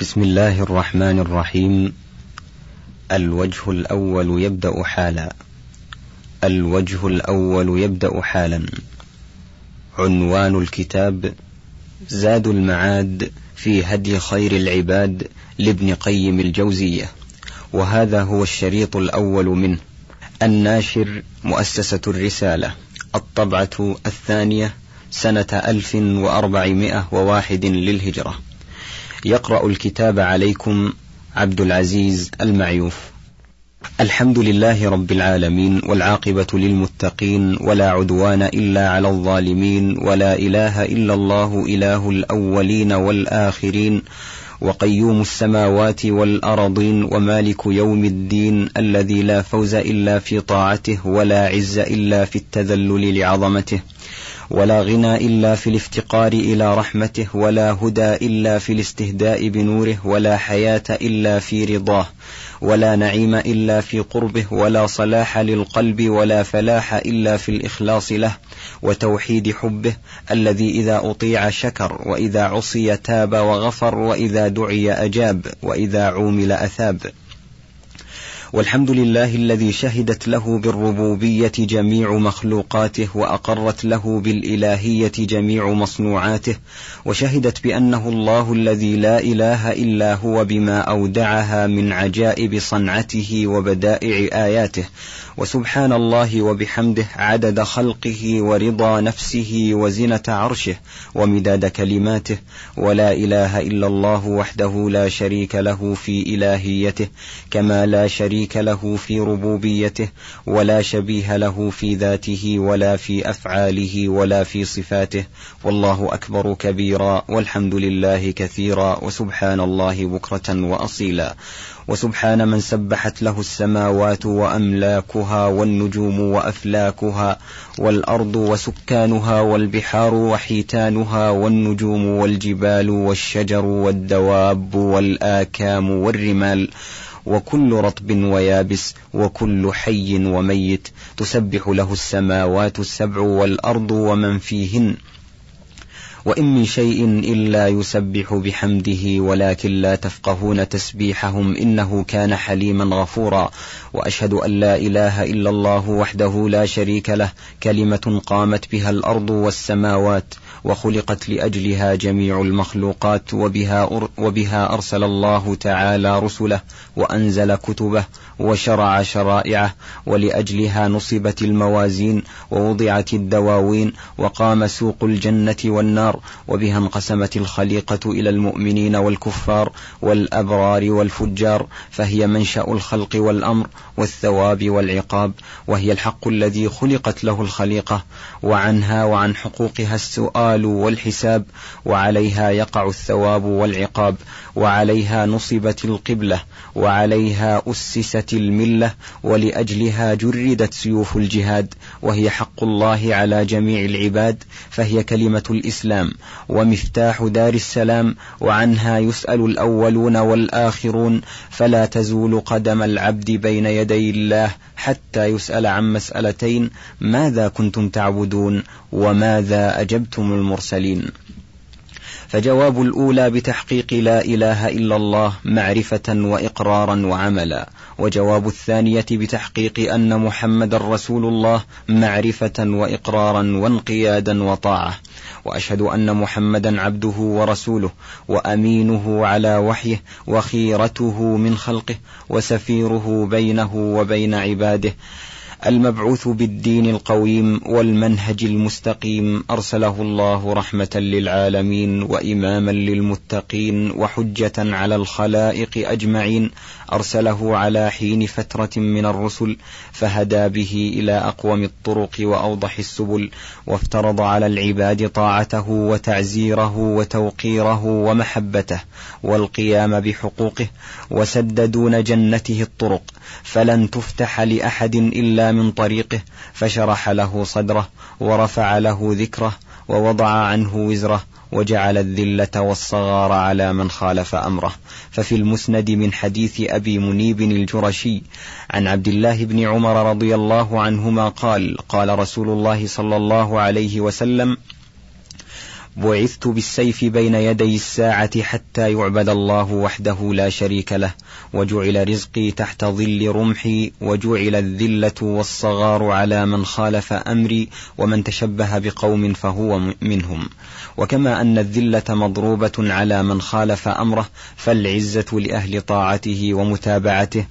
بسم الله الرحمن الرحيم. الوجه الأول يبدأ حالا. الوجه الأول يبدأ حالا. عنوان الكتاب زاد المعاد في هدي خير العباد لابن قيم الجوزية. وهذا هو الشريط الأول منه الناشر مؤسسة الرسالة. الطبعة الثانية سنة ألف وأربعمائة وواحد للهجرة. يقرأ الكتاب عليكم عبد العزيز المعيوف. الحمد لله رب العالمين والعاقبة للمتقين ولا عدوان إلا على الظالمين ولا إله إلا الله إله الأولين والآخرين وقيوم السماوات والأرضين ومالك يوم الدين الذي لا فوز إلا في طاعته ولا عز إلا في التذلل لعظمته. ولا غنى إلا في الافتقار إلى رحمته ولا هدى إلا في الاستهداء بنوره ولا حياة إلا في رضاه ولا نعيم إلا في قربه ولا صلاح للقلب ولا فلاح إلا في الإخلاص له وتوحيد حبه الذي إذا أطيع شكر وإذا عصي تاب وغفر وإذا دعي أجاب وإذا عومل أثاب. والحمد لله الذي شهدت له بالربوبية جميع مخلوقاته وأقرت له بالإلهية جميع مصنوعاته وشهدت بأنه الله الذي لا إله إلا هو بما أودعها من عجائب صنعته وبدائع آياته وسبحان الله وبحمده عدد خلقه ورضا نفسه وزنة عرشه ومداد كلماته ولا إله إلا الله وحده لا شريك له في إلهيته كما لا شريك له في ربوبيته ولا شبيه له في ذاته ولا في أفعاله ولا في صفاته. والله أكبر كبيرا والحمد لله كثيرا وسبحان الله بكرة وأصيلا. وسبحان من سبحت له السماوات وأملاكها والنجوم وأفلاكها والأرض وسكانها والبحار وحيتانها والنجوم والجبال والشجر والدواب والآكام والرمال وكل رطب ويابس وكل حي وميت تسبح له السماوات السبع والأرض ومن فيهن. وإن من شيء إلا يسبح بحمده ولكن لا تفقهون تسبيحهم إنه كان حليما غفورا. وأشهد أن لا إله إلا الله وحده لا شريك له. كلمة قامت بها الأرض والسماوات. وخلقت لأجلها جميع المخلوقات وبها, وبها أرسل الله تعالى رسله وأنزل كتبه وشرع شرائعه ولأجلها نصبت الموازين ووضعت الدواوين وقام سوق الجنة والنار وبها انقسمت الخليقة إلى المؤمنين والكفار والأبرار والفجار فهي منشأ الخلق والأمر والثواب والعقاب وهي الحق الذي خلقت له الخليقة وعنها وعن حقوقها السؤال والحساب وعليها يقع الثواب والعقاب وعليها نصبت القبلة وعليها أسست الملة ولأجلها جردت سيوف الجهاد وهي حق الله على جميع العباد فهي كلمة الإسلام. ومفتاح دار السلام وعنها يسأل الأولون والآخرون فلا تزول قدم العبد بين يدي الله حتى يسأل عن مسألتين ماذا كنتم تعبدون؟ وماذا أجبتم المرسلين؟ فجواب الأولى بتحقيق لا إله إلا الله معرفة وإقرارا وعملا. وجواب الثانية بتحقيق أن محمد رسول الله معرفة وإقرارا وانقيادا وطاعة. وأشهد أن محمدا عبده ورسوله وأمينه على وحيه وخيرته من خلقه وسفيره بينه وبين عباده المبعوث بالدين القويم والمنهج المستقيم أرسله الله رحمة للعالمين وإماما للمتقين وحجة على الخلائق أجمعين. أرسله على حين فترة من الرسل فهدى به إلى أقوم الطرق وأوضح السبل وافترض على العباد طاعته وتعزيره وتوقيره ومحبته والقيام بحقوقه وسد دون جنته الطرق فلن تفتح لأحد إلا من طريقه فشرح له صدره ورفع له ذكره ووضع عنه وزره وجعل الذلة والصغار على من خالف أمره. ففي المسند من حديث أبي منيب الجرشي عن عبد الله بن عمر رضي الله عنهما قال قال رسول الله صلى الله عليه وسلم بعثت بالسيف بين يدي الساعة حتى يعبد الله وحده لا شريك له وجعل رزقي تحت ظل رمحي وجعل الذلة والصغار على من خالف أمري ومن تشبه بقوم فهو منهم. وكما أن الذلة مضروبة على من خالف أمره فالعزة لأهل طاعته ومتابعته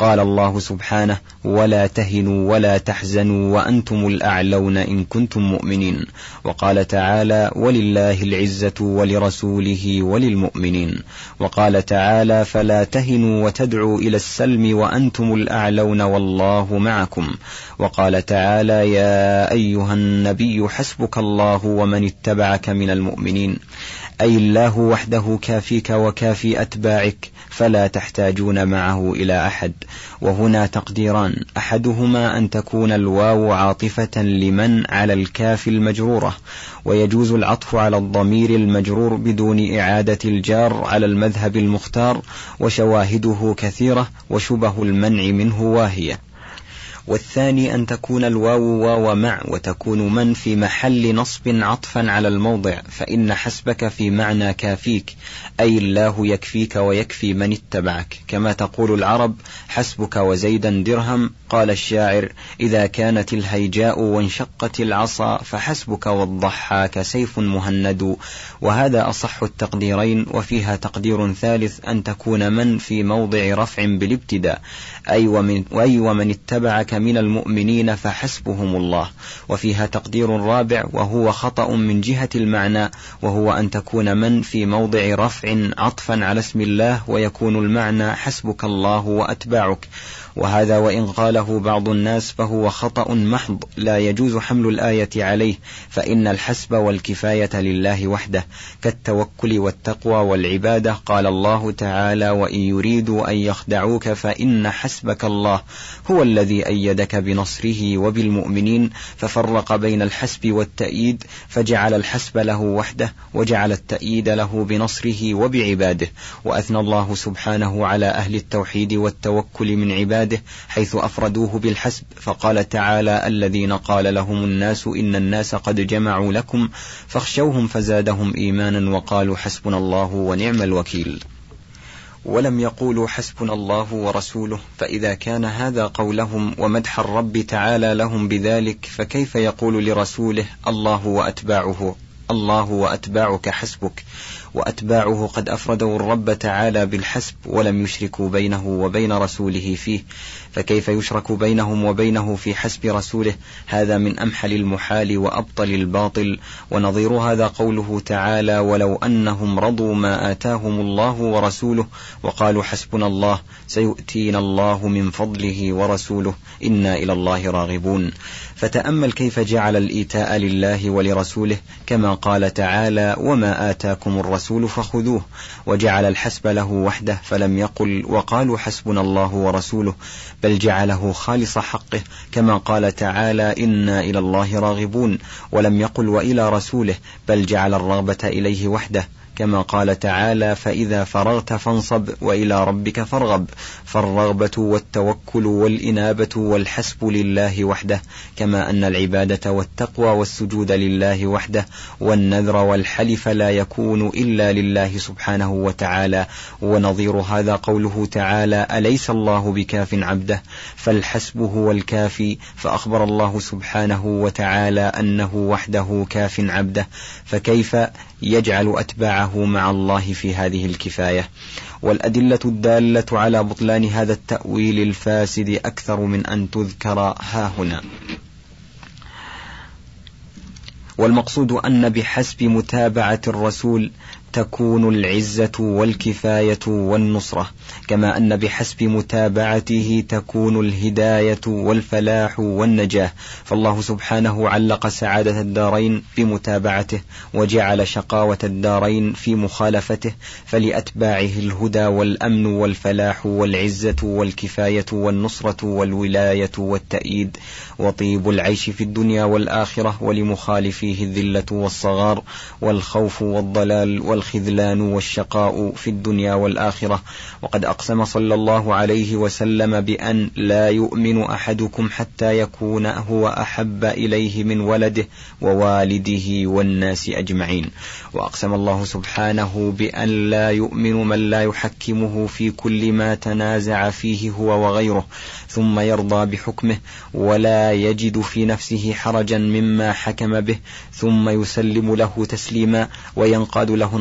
قال الله سبحانه ولا تهنوا ولا تحزنوا وأنتم الأعلون إن كنتم مؤمنين وقال تعالى ولله العزة ولرسوله وللمؤمنين وقال تعالى فلا تهنوا وتدعوا إلى السلم وأنتم الأعلون والله معكم وقال تعالى يا أيها النبي حسبك الله ومن اتبعك من المؤمنين أي الله وحده كافيك وكافي أتباعك فلا تحتاجون معه إلى أحد. وهنا تقديران. أحدهما أن تكون الواو عاطفة لمن على الكاف المجرورة ويجوز العطف على الضمير المجرور بدون إعادة الجار على المذهب المختار وشواهده كثيرة وشبه المنع منه واهية. والثاني أن تكون الواو واو مع وتكون من في محل نصب عطفا على الموضع فإن حسبك في معنى كافيك أي الله يكفيك ويكفي من اتبعك. كما تقول العرب حسبك وزيدا درهم. قال الشاعر إذا كانت الهيجاء وانشقت العصا فحسبك والضحاك سيف مهند. وهذا أصح التقديرين وفيها تقدير ثالث أن تكون من في موضع رفع بالابتداء أي ومن, أي ومن اتبعك من المؤمنين فحسبهم الله. وفيها تقدير رابع وهو خطأ من جهة المعنى وهو أن تكون من في موضع رفع عطفا على اسم الله ويكون المعنى حسبك الله وأتباعك. وهذا وإن قاله بعض الناس فهو خطأ محض لا يجوز حمل الآية عليه فإن الحسب والكفاية لله وحده. كالتوكل والتقوى والعبادة قال الله تعالى وإن يريدوا أن يخدعوك فإن حسبك الله. هو الذي أيدك بنصره وبالمؤمنين ففرق بين الحسب والتأييد فجعل الحسب له وحده وجعل التأييد له بنصره وبعباده. وأثنى الله سبحانه على أهل التوحيد والتوكل من عباده عباده حيث أفردوه بالحسب فقال تعالى الذين قال لهم الناس إن الناس قد جمعوا لكم فاخشوهم فزادهم إيمانا وقالوا حسبنا الله ونعم الوكيل. ولم يقولوا حسبنا الله ورسوله فإذا كان هذا قولهم ومدح الرب تعالى لهم بذلك فكيف يقول لرسوله الله وأتباعه؟ الله وأتباعك حسبك وأتباعه قد أفردوا الرب تعالى بالحسب ولم يشركوا بينه وبين رسوله فيه. فكيف يشرك بينهم وبينه في حسب رسوله؟ هذا من أمحل المحال وأبطل الباطل. ونظير هذا قوله تعالى ولو أنهم رضوا ما آتاهم الله ورسوله وقالوا حسبنا الله سيؤتينا الله من فضله ورسوله. إنا إلى الله راغبون. فتأمل كيف جعل الإيتاء لله ولرسوله كما قال تعالى وما آتاكم الرسول فخذوه وجعل الحسب له وحده فلم يقل وقالوا حسبنا الله ورسوله بل جعله خالص حقه كما قال تعالى إنا إلى الله راغبون ولم يقل وإلى رسوله بل جعل الرغبة إليه وحده كما قال تعالى فإذا فرغت فانصب وإلى ربك فارغب. فالرغبة والتوكل والإنابة والحسب لله وحده كما أن العبادة والتقوى والسجود لله وحده والنذر والحلف لا يكون إلا لله سبحانه وتعالى. ونظير هذا قوله تعالى أليس الله بكاف عبده؟ فالحسب هو الكافي فأخبر الله سبحانه وتعالى أنه وحده كاف عبده. فكيف يجعل أتباعه مع الله في هذه الكفاية. والأدلة الدالة على بطلان هذا التأويل الفاسد أكثر من أن تذكر ها هنا. والمقصود أن بحسب متابعة الرسول تكون العزة والكفاية والنصرة كما أن بحسب متابعته تكون الهداية والفلاح والنجاة. فالله سبحانه علق سعادة الدارين بمتابعته وجعل شقاوة الدارين في مخالفته. فلأتباعه الهدى والأمن والفلاح والعزة والكفاية والنصرة والولاية والتأييد. وطيب العيش في الدنيا والآخرة ولمخالفيه الذلة والصغار والخوف والضلال الخذلان والشقاء في الدنيا والآخرة. وقد أقسم صلى الله عليه وسلم بأن لا يؤمن أحدكم حتى يكون هو أحب إليه من ولده ووالده والناس أجمعين. وأقسم الله سبحانه بأن لا يؤمن من لا يحكمه في كل ما تنازع فيه هو وغيره ثم يرضى بحكمه ولا يجد في نفسه حرجا مما حكم به ثم يسلم له تسليما وينقاد له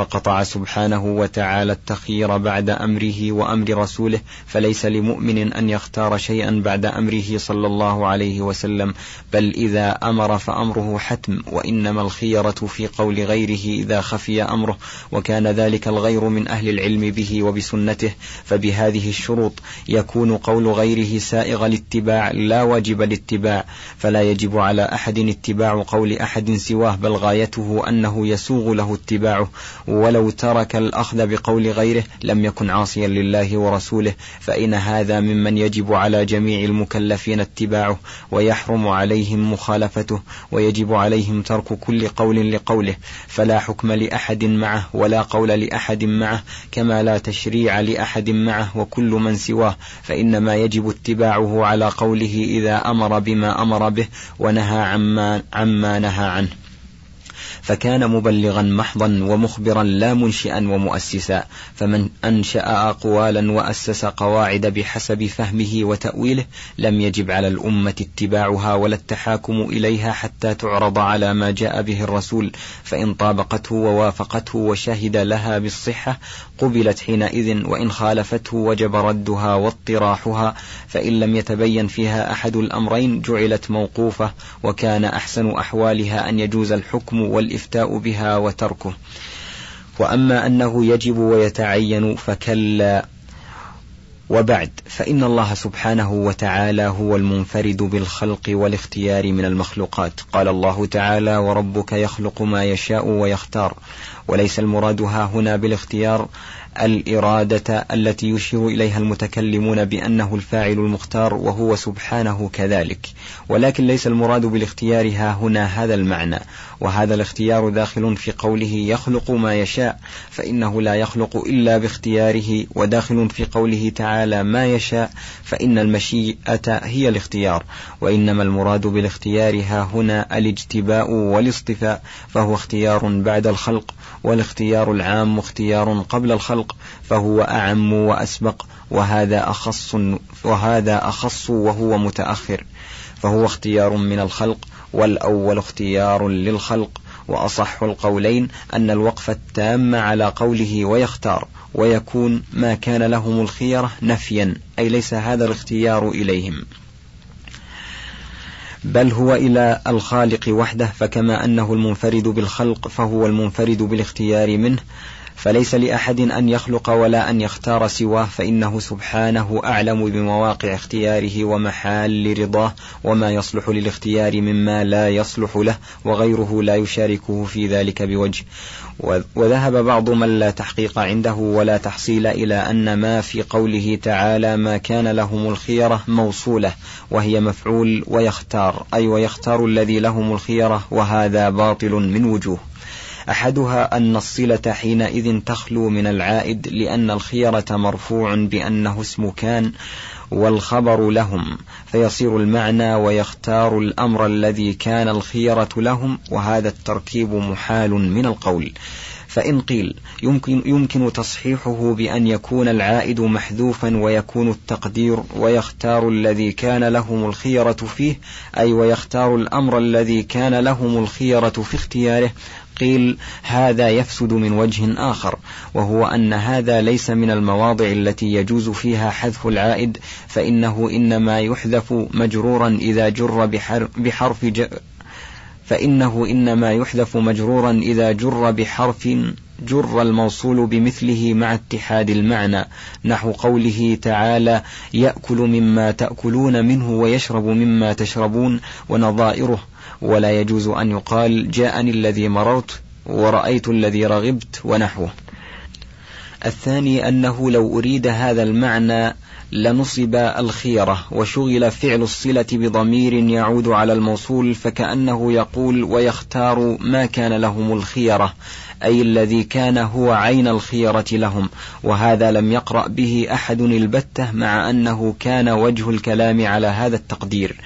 فقطع سبحانه وتعالى التخيير بعد أمره وأمر رسوله فليس لمؤمن أن يختار شيئا بعد أمره صلى الله عليه وسلم بل إذا أمر فأمره حتم وإنما الخيرة في قول غيره إذا خفي أمره وكان ذلك الغير من أهل العلم به وبسنته فبهذه الشروط يكون قول غيره سائغ الاتباع لا واجب الاتباع فلا يجب على أحد اتباع قول أحد سواه بل غايته أنه يسوغ له اتباعه. ولو ترك الأخذ بقول غيره لم يكن عاصيا لله ورسوله فإن هذا ممن يجب على جميع المكلفين اتباعه ويحرم عليهم مخالفته ويجب عليهم ترك كل قول لقوله فلا حكم لأحد معه ولا قول لأحد معه كما لا تشريع لأحد معه وكل من سواه فإنما يجب اتباعه على قوله إذا أمر بما أمر به ونهى عما, عما نهى عنه. فكان مبلغا محضا ومخبرا لا منشئا ومؤسسا فمن أنشأ أقوالا وأسس قواعد بحسب فهمه وتأويله لم يجب على الأمة اتباعها ولا التحاكم إليها حتى تعرض على ما جاء به الرسول فإن طابقته ووافقته وشهد لها بالصحة قبلت حينئذ وإن خالفته وجب ردها واطراحها فإن لم يتبين فيها أحد الأمرين جعلت موقوفة وكان أحسن أحوالها أن يجوز الحكم والإفتاء بها وتركه. وأما أنه يجب ويتعين فكلا وبعد فإن الله سبحانه وتعالى هو المنفرد بالخلق والاختيار من المخلوقات. قال الله تعالى وربك يخلق ما يشاء ويختار وليس المراد ها هنا بالاختيار الإرادة التي يشير إليها المتكلمون بأنه الفاعل المختار وهو سبحانه كذلك. ولكن ليس المراد بالاختيار ها هنا هذا المعنى. وهذا الاختيار داخل في قوله يخلق ما يشاء فإنه لا يخلق إلا باختياره. وداخل في قوله تعالى ما يشاء فإن المشيئة هي الاختيار. وإنما المراد بالاختيار ها هنا الاجتباء والاصطفاء فهو اختيار بعد الخلق والاختيار العام اختيار قبل الخلق فهو أعم وأسبق وهذا أخص وهذا أخص وهو متأخر. فهو اختيار من الخلق والأول اختيار للخلق. وأصح القولين أن الوقف التام على قوله ويختار ويكون ما كان لهم الخيرة نفيا أي ليس هذا الاختيار إليهم. بل هو إلى الخالق وحده فكما أنه المنفرد بالخلق فهو المنفرد بالاختيار منه. فليس لأحد أن يخلق ولا أن يختار سواه فإنه سبحانه أعلم بمواقع اختياره ومحال رضاه وما يصلح للاختيار مما لا يصلح له وغيره لا يشاركه في ذلك بوجه. وذهب بعض من لا تحقيق عنده ولا تحصيل إلى أن ما في قوله تعالى ما كان لهم الخيرة موصولة وهي مفعول ويختار أي ويختار الذي لهم الخيرة وهذا باطل من وجوه. أحدها أن الصلة حينئذ تخلو من العائد لأن الخيرة مرفوع بأنه اسم كان والخبر لهم فيصير المعنى ويختار الأمر الذي كان الخيرة لهم وهذا التركيب محال من القول. فإن قيل يمكن, يمكن تصحيحه بأن يكون العائد محذوفا ويكون التقدير ويختار الذي كان لهم الخيرة فيه أي ويختار الأمر الذي كان لهم الخيرة في اختياره قيل هذا يفسد من وجه آخر وهو أن هذا ليس من المواضع التي يجوز فيها حذف العائد فإنه إنما يحذف مجرورا إذا جر بحرف ج فإنه إنما يحذف مجرورا إذا جر بحرف جر الموصول بمثله مع اتحاد المعنى نحو قوله تعالى يأكل مما تأكلون منه ويشرب مما تشربون ونظائره ولا يجوز أن يقال جاءني الذي مررت ورأيت الذي رغبت ونحوه. الثاني أنه لو أريد هذا المعنى لنصب الخيرة وشغل فعل الصلة بضمير يعود على الموصول فكأنه يقول ويختار ما كان لهم الخيرة أي الذي كان هو عين الخيرة لهم وهذا لم يقرأ به أحد البتة مع أنه كان وجه الكلام على هذا التقدير.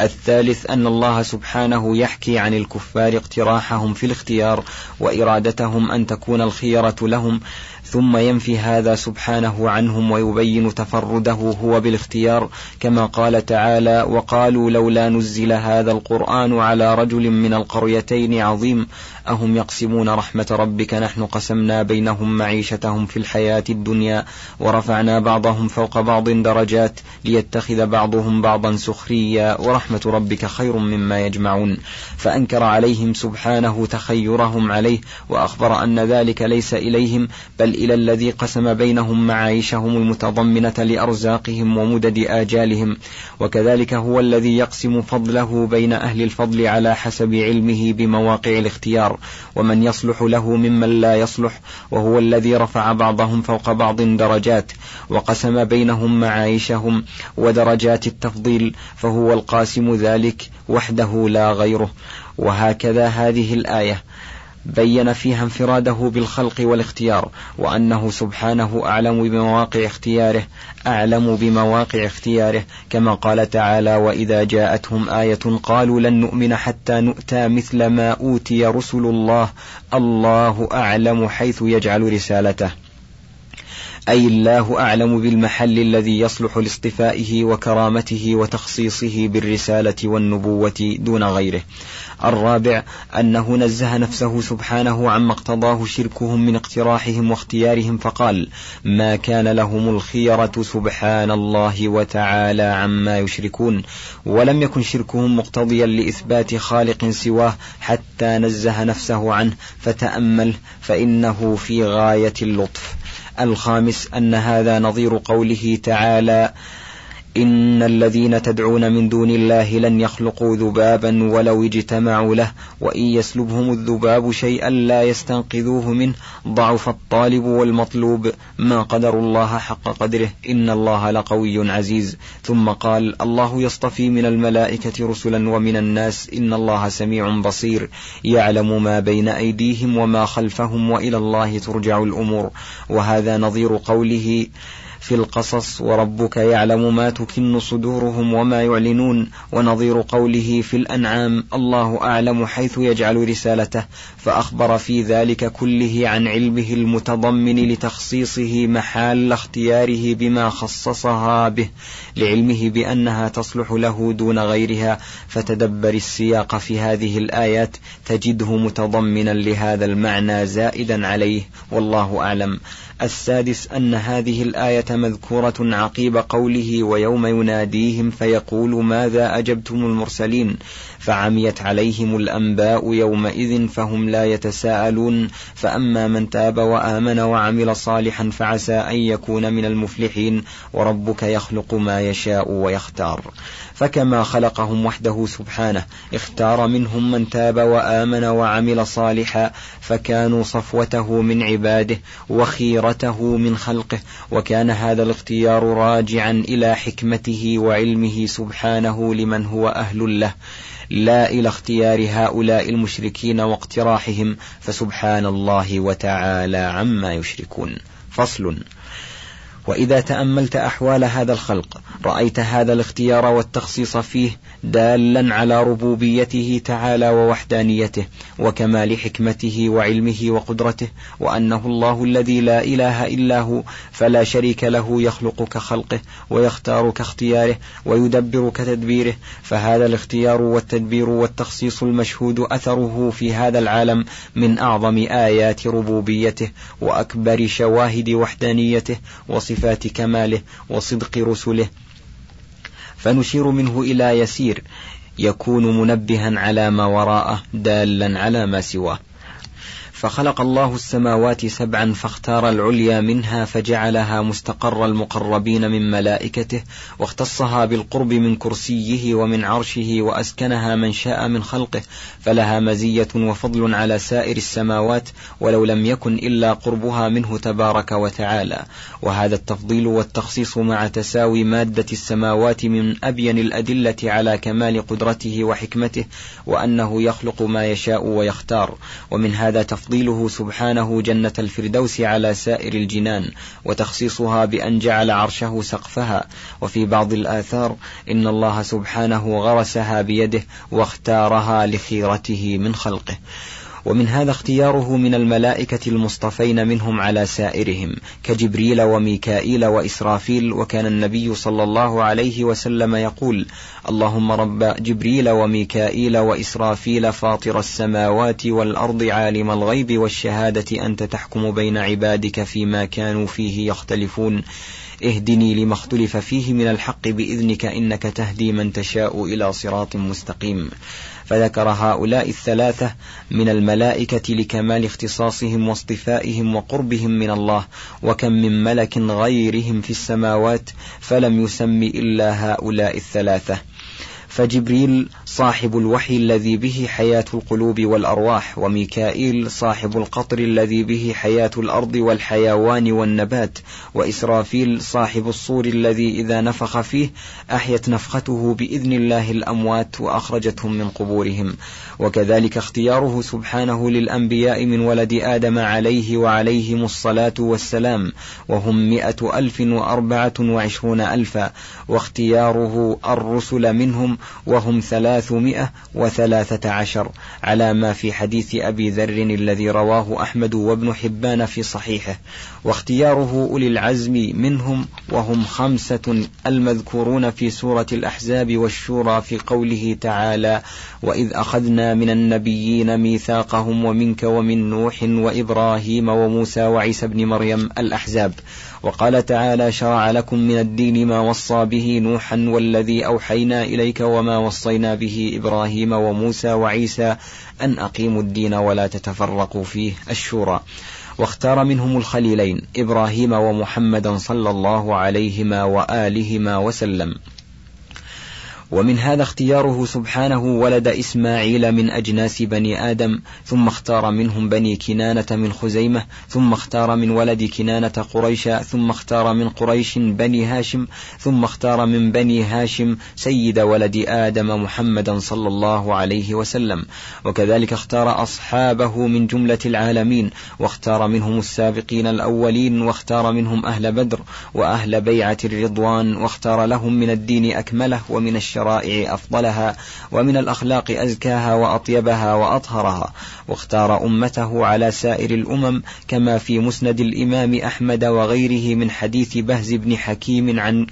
الثالث أن الله سبحانه يحكي عن الكفار اقتراحهم في الاختيار وإرادتهم أن تكون الخيرة لهم ثم ينفي هذا سبحانه عنهم ويبين تفرده هو بالاختيار كما قال تعالى وقالوا لولا نزل هذا القرآن على رجل من القريتين عظيم أهم يقسمون رحمة ربك؟ نحن قسمنا بينهم معيشتهم في الحياة الدنيا ورفعنا بعضهم فوق بعض درجات ليتخذ بعضهم بعضا سخريا ورحمة ربك خير مما يجمعون. فأنكر عليهم سبحانه تخيرهم عليه وأخبر أن ذلك ليس إليهم بل إلى الذي قسم بينهم معايشهم المتضمنة لأرزاقهم ومدد آجالهم وكذلك هو الذي يقسم فضله بين أهل الفضل على حسب علمه بمواقع الاختيار ومن يصلح له ممن لا يصلح وهو الذي رفع بعضهم فوق بعض درجات وقسم بينهم معايشهم ودرجات التفضيل فهو القاسم ذلك وحده لا غيره. وهكذا هذه الآية. بين فيها انفراده بالخلق والاختيار وأنه سبحانه أعلم بمواقع اختياره أعلم بمواقع اختياره كما قال تعالى وإذا جاءتهم آية قالوا لن نؤمن حتى نؤتى مثل ما أوتي رسل الله الله أعلم حيث يجعل رسالته. أي الله أعلم بالمحل الذي يصلح لاصطفائه وكرامته وتخصيصه بالرسالة والنبوة دون غيره. الرابع أنه نزه نفسه سبحانه عما اقتضاه شركهم من اقتراحهم واختيارهم فقال ما كان لهم الخيرة سبحان الله وتعالى عما يشركون ولم يكن شركهم مقتضيا لإثبات خالق سواه حتى نزه نفسه عنه فتأمل فإنه في غاية اللطف الخامس أن هذا نظير قوله تعالى إن الذين تدعون من دون الله لن يخلقوا ذبابا ولو اجتمعوا له وإن يسلبهم الذباب شيئا لا يستنقذوه منه. ضعف الطالب والمطلوب ما قدر الله حق قدره. إن الله لقوي عزيز. ثم قال الله يصطفي من الملائكة رسلا ومن الناس. إن الله سميع بصير. يعلم ما بين أيديهم وما خلفهم وإلى الله ترجع الأمور. وهذا نظير قوله في القصص وربك يعلم ما تكن صدورهم وما يعلنون ونظير قوله في الأنعام الله أعلم حيث يجعل رسالته فأخبر في ذلك كله عن علمه المتضمن لتخصيصه محال اختياره بما خصصها به لعلمه بأنها تصلح له دون غيرها فتدبر السياق في هذه الآيات تجده متضمنا لهذا المعنى زائدا عليه والله أعلم السادس أن هذه الآية مذكورة عقيب قوله ويوم يناديهم فيقول ماذا أجبتم المرسلين؟ فعميت عليهم الأنباء يومئذ فهم لا يتساءلون. فأما من تاب وآمن وعمل صالحا فعسى أن يكون من المفلحين. وربك يخلق ما يشاء ويختار. فكما خلقهم وحده سبحانه اختار منهم من تاب وآمن وعمل صالحا فكانوا صفوته من عباده. وخيرته من خلقه وكان هذا الاختيار راجعا إلى حكمته وعلمه سبحانه لمن هو أهل له. لا إلى اختيار هؤلاء المشركين واقتراحهم فسبحان الله وتعالى عما يشركون. فصل. وإذا تأملت أحوال هذا الخلق رأيت هذا الاختيار والتخصيص فيه دالا على ربوبيته تعالى ووحدانيته وكمال حكمته وعلمه وقدرته وأنه الله الذي لا إله إلا هو فلا شريك له يخلق كخلقه ويختار كاختياره ويدبر كتدبيره. فهذا الاختيار والتدبير والتخصيص المشهود أثره في هذا العالم من أعظم آيات ربوبيته وأكبر شواهد وحدانيته وصفات كماله وصدق رسله. فنشير منه إلى يسير يكون منبها على ما وراءه دالا على ما سواه. فخلق الله السماوات سبعا فاختار العليا منها فجعلها مستقر المقربين من ملائكته واختصها بالقرب من كرسيه ومن عرشه وأسكنها من شاء من خلقه فلها مزية وفضل على سائر السماوات ولو لم يكن إلا قربها منه تبارك وتعالى. وهذا التفضيل والتخصيص مع تساوي مادة السماوات من أبين الأدلة على كمال قدرته وحكمته وأنه يخلق ما يشاء ويختار. ومن هذا تفضيله سبحانه جنة الفردوس على سائر الجنان وتخصيصها بأن جعل عرشه سقفها. وفي بعض الآثار إن الله سبحانه غرسها بيده واختارها لخيرته من خلقه. ومن هذا اختياره من الملائكة المصطفين منهم على سائرهم كجبريل وميكائيل وإسرافيل وكان النبي صلى الله عليه وسلم يقول اللهم رب جبريل وميكائيل وإسرافيل فاطر السماوات والأرض عالم الغيب والشهادة أنت تحكم بين عبادك فيما كانوا فيه يختلفون. اهدني لما اختلف فيه من الحق بإذنك إنك تهدي من تشاء إلى صراط مستقيم. فذكر هؤلاء الثلاثة من الملائكة لكمال اختصاصهم واصطفائهم وقربهم من الله وكم من ملك غيرهم في السماوات فلم يسم إلا هؤلاء الثلاثة. فجبريل صاحب الوحي الذي به حياة القلوب والأرواح وميكائيل صاحب القطر الذي به حياة الأرض والحيوان والنبات وإسرافيل صاحب الصور الذي إذا نفخ فيه أحيت نفخته بإذن الله الأموات وأخرجتهم من قبورهم. وكذلك اختياره سبحانه للأنبياء من ولد آدم عليه وعليهم الصلاة والسلام وهم مئة ألف وأربعة وعشرون ألفا واختياره الرسل منهم وهم ثلاثمائة وثلاثة عشر على ما في حديث أبي ذر الذي رواه أحمد وابن حبان في صحيحه. واختياره أولي العزم منهم وهم خمسة المذكورون في سورة الأحزاب والشورى في قوله تعالى وإذ أخذنا من النبيين ميثاقهم ومنك ومن نوح وإبراهيم وموسى وعيسى بن مريم الأحزاب وقال تعالى شرع لكم من الدين ما وصى به نوحا والذي أوحينا إليك وما وصينا به إبراهيم وموسى وعيسى أن أقيموا الدين ولا تتفرقوا فيه الشورى. واختار منهم الخليلين إبراهيم ومحمدا صلى الله عليهما وآلهما وسلم. ومن هذا اختياره سبحانه ولد إسماعيل من أجناس بني آدم ثم اختار منهم بني كنانة من خزيمة ثم اختار من ولد كنانة قريشا ثم اختار من قريش بني هاشم ثم اختار من بني هاشم سيد ولد آدم محمدا صلى الله عليه وسلم. وكذلك اختار أصحابه من جملة العالمين واختار منهم السابقين الأولين واختار منهم أهل بدر وأهل بيعة الرضوان واختار لهم من الدين أكمله ومن الشر الشرائع أفضلها ومن الأخلاق أزكاها وأطيبها وأطهرها. واختار أمته على سائر الأمم كما في مسند الإمام أحمد وغيره من حديث بهز بن حكيم عن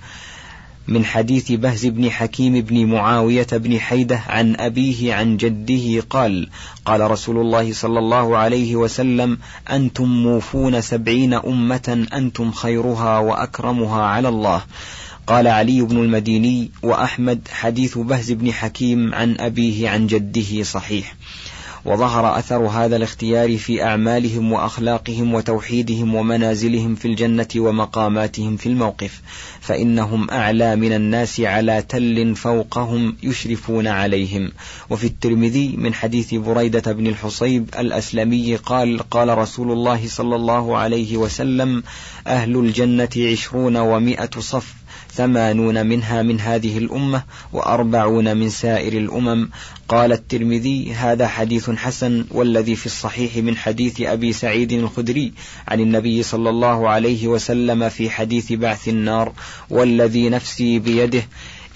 من حديث بهز بن حكيم بن معاوية بن حيدة عن أبيه عن جده قال قال رسول الله صلى الله عليه وسلم أنتم موفون سبعين أمة أنتم خيرها وأكرمها على الله. قال علي بن المديني وأحمد حديث بهز بن حكيم عن أبيه عن جده صحيح. وظهر أثر هذا الاختيار في أعمالهم وأخلاقهم وتوحيدهم ومنازلهم في الجنة ومقاماتهم في الموقف فإنهم أعلى من الناس على تل فوقهم يشرفون عليهم. وفي الترمذي من حديث بريدة بن الحصيب الأسلمي قال قال رسول الله صلى الله عليه وسلم أهل الجنة عشرون ومائة صف ثمانون منها من هذه الأمة وأربعون من سائر الأمم. قال الترمذي هذا حديث حسن والذي في الصحيح من حديث أبي سعيد الخدري عن النبي صلى الله عليه وسلم في حديث بعث النار والذي نفسي بيده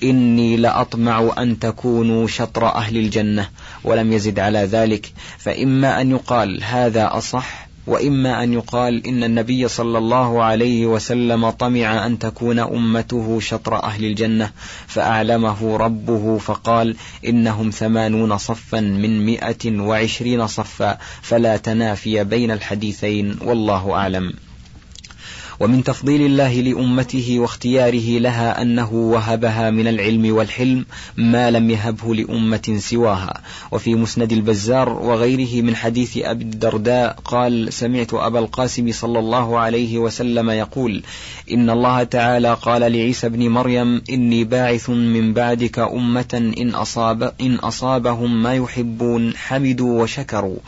إني لأطمع أن تكونوا شطر أهل الجنة ولم يزد على ذلك. فإما أن يقال هذا أصح وإما أن يقال إن النبي صلى الله عليه وسلم طمع أن تكون أمته شطر أهل الجنة فأعلمه ربه فقال إنهم ثمانون صفا من مئة وعشرين صفا فلا تنافي بين الحديثين والله أعلم. ومن تفضيل الله لأمته واختياره لها أنه وهبها من العلم والحلم ما لم يهبه لأمة سواها. وفي مسند البزار وغيره من حديث أبي الدرداء قال سمعت أبا القاسم صلى الله عليه وسلم يقول إن الله تعالى قال لعيسى بن مريم إني باعث من بعدك أمة إن, أصاب إن أصابهم ما يحبون حمدوا وشكروا.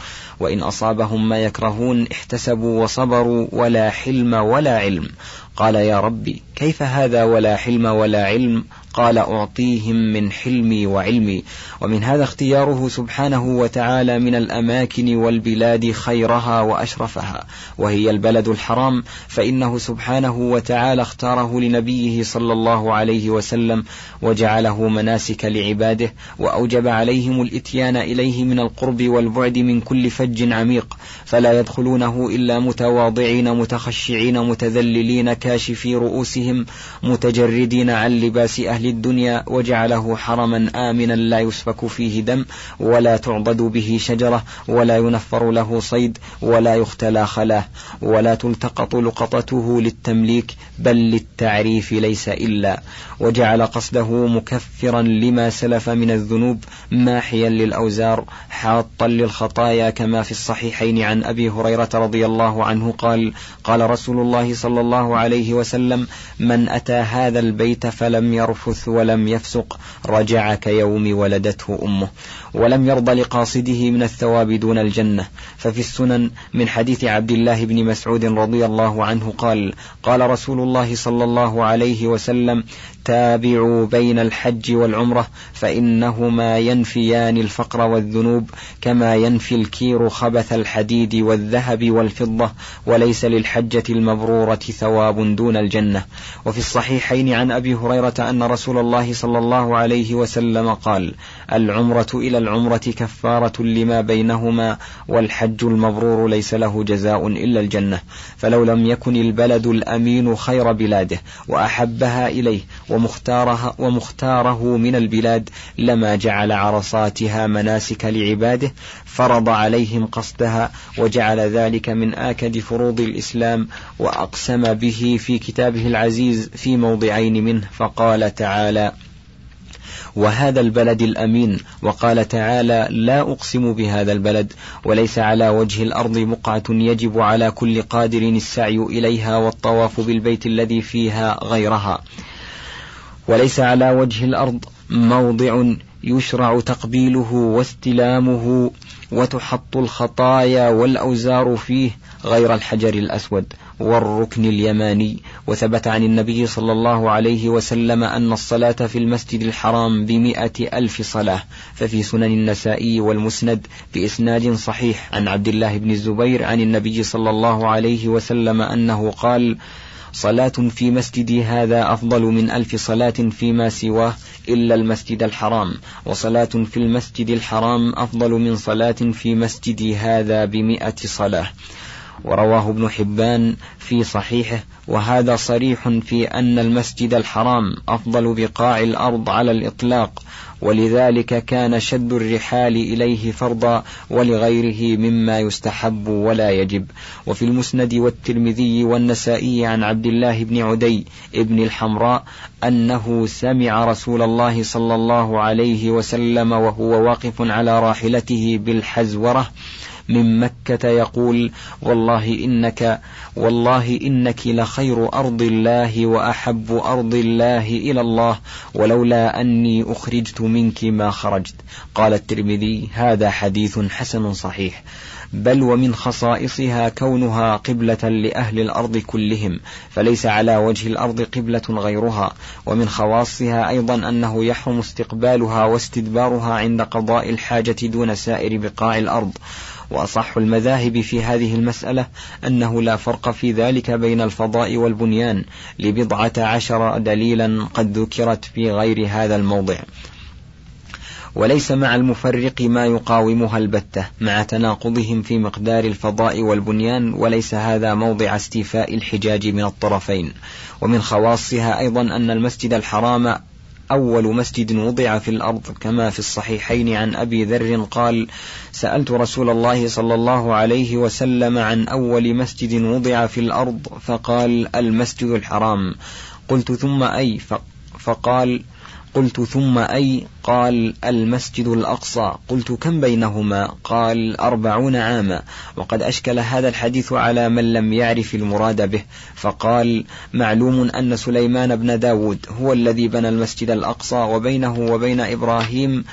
وإن أصابهم ما يكرهون احتسبوا وصبروا ولا حلم ولا علم. قال يا ربي كيف هذا ولا حلم ولا علم؟ قال أعطيهم من حلمي وعلمي. ومن هذا اختياره سبحانه وتعالى من الأماكن والبلاد خيرها وأشرفها وهي البلد الحرام. فإنه سبحانه وتعالى اختاره لنبيه صلى الله عليه وسلم وجعله مناسك لعباده وأوجب عليهم الإتيان إليه من القرب والبعد من كل فج عميق. فلا يدخلونه إلا متواضعين متخشعين متذللين كاشفي رؤوسهم متجردين عن لباس أهل الدنيا وجعله حرما آمنا لا يسفك فيه دم ولا تعضد به شجرة ولا ينفر له صيد ولا يختلى خلاه ولا تلتقط لقطته للتمليك بل للتعريف ليس إلا وجعل قصده مكفرا لما سلف من الذنوب ماحيا للأوزار حاطا للخطايا كما في الصحيحين عن أبي هريرة رضي الله عنه قال قال رسول الله صلى الله عليه وسلم من أتى هذا البيت فلم يرفث ولم يفسق رجع كيوم ولدته أمه. ولم يرضى لقاصده من الثواب دون الجنة. ففي السنن من حديث عبد الله بن مسعود رضي الله عنه قال قال رسول الله صلى الله عليه وسلم تابعوا بين الحج والعمرة فإنهما ينفيان الفقر والذنوب كما ينفي الكير خبث الحديد والذهب والفضة وليس للحجة المبرورة ثواب دون الجنة. وفي الصحيحين عن أبي هريرة أن رسول الله صلى الله عليه وسلم قال العمرة إلى العمرة كفارة لما بينهما والحج المبرور ليس له جزاء إلا الجنة. فلو لم يكن البلد الأمين خير بلاده وأحبها إليه ومختارها ومختاره من البلاد لما جعل عرصاتها مناسك لعباده فرض عليهم قصدها وجعل ذلك من آكد فروض الإسلام وأقسم به في كتابه العزيز في موضعين منه فقال تعالى وهذا البلد الأمين وقال تعالى لا أقسم بهذا البلد وليس على وجه الأرض بقعة يجب على كل قادر السعي إليها والطواف بالبيت الذي فيها غيرها وليس على وجه الأرض موضع يشرع تقبيله واستلامه وتحط الخطايا والأوزار فيه غير الحجر الأسود والركن اليماني. وثبت عن النبي صلى الله عليه وسلم أن الصلاة في المسجد الحرام بمئة ألف صلاة ففي سنن النسائي والمسند بإسناد صحيح. عن عبد الله بن الزبير عن النبي صلى الله عليه وسلم أنه قال صلاة في مسجدي هذا أفضل من ألف صلاة فيما سواه إلا المسجد الحرام وصلاة في المسجد الحرام أفضل من صلاة في مسجدي هذا بمئة صلاة. ورواه ابن حبان في صحيحه وهذا صريح في أن المسجد الحرام أفضل بقاع الأرض على الإطلاق ولذلك كان شد الرحال إليه فرضا ولغيره مما يستحب ولا يجب. وفي المسند والترمذي والنسائي عن عبد الله بن عدي ابن الحمراء أنه سمع رسول الله صلى الله عليه وسلم وهو واقف على راحلته بالحزورة من مكة يقول والله إنك والله إنك لخير أرض الله وأحب أرض الله إلى الله ولولا أني أخرجت منك ما خرجت. قال الترمذي هذا حديث حسن صحيح. بل ومن خصائصها كونها قبلة لأهل الأرض كلهم فليس على وجه الأرض قبلة غيرها. ومن خواصها أيضا أنه يحرم استقبالها واستدبارها عند قضاء الحاجة دون سائر بقاع الأرض. وأصح المذاهب في هذه المسألة أنه لا فرق في ذلك بين الفضاء والبنيان لبضعة عشر دليلا قد ذكرت في غير هذا الموضع. وليس مع المفرق ما يقاومها البتة مع تناقضهم في مقدار الفضاء والبنيان وليس هذا موضع استيفاء الحجاج من الطرفين. ومن خواصها أيضا أن المسجد الحرام أول مسجد وضع في الأرض كما في الصحيحين عن أبي ذر قال سألت رسول الله صلى الله عليه وسلم عن أول مسجد وضع في الأرض فقال المسجد الحرام. قلت ثم أي؟ فقال قلت ثم أي قال المسجد الأقصى. قلت كم بينهما؟ قال أربعون عاما. وقد أشكل هذا الحديث على من لم يعرف المراد به. فقال معلوم أن سليمان بن داود هو الذي بنى المسجد الأقصى وبينه وبين إبراهيم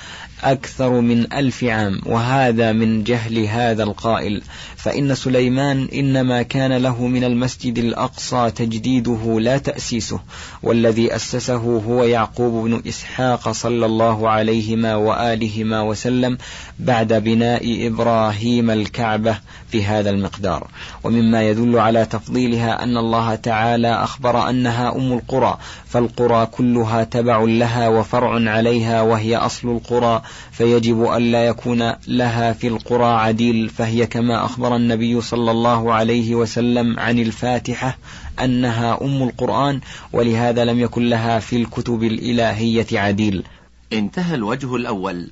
أكثر من ألف عام وهذا من جهل هذا القائل. فإن سليمان إنما كان له من المسجد الأقصى تجديده لا تأسيسه والذي أسسه هو يعقوب بن إسحاق صلى الله عليهما وآلهما وسلم بعد بناء إبراهيم الكعبة في هذا المقدار. ومما يدل على تفضيلها أن الله تعالى أخبر أنها أم القرى فالقرى كلها تبع لها وفرع عليها وهي أصل القرى. فيجب ألا يكون لها في القرى عديل فهي كما أخبر النبي صلى الله عليه وسلم عن الفاتحة أنها أم القرآن ولهذا لم يكن لها في الكتب الإلهية عديل. انتهى الوجه الأول.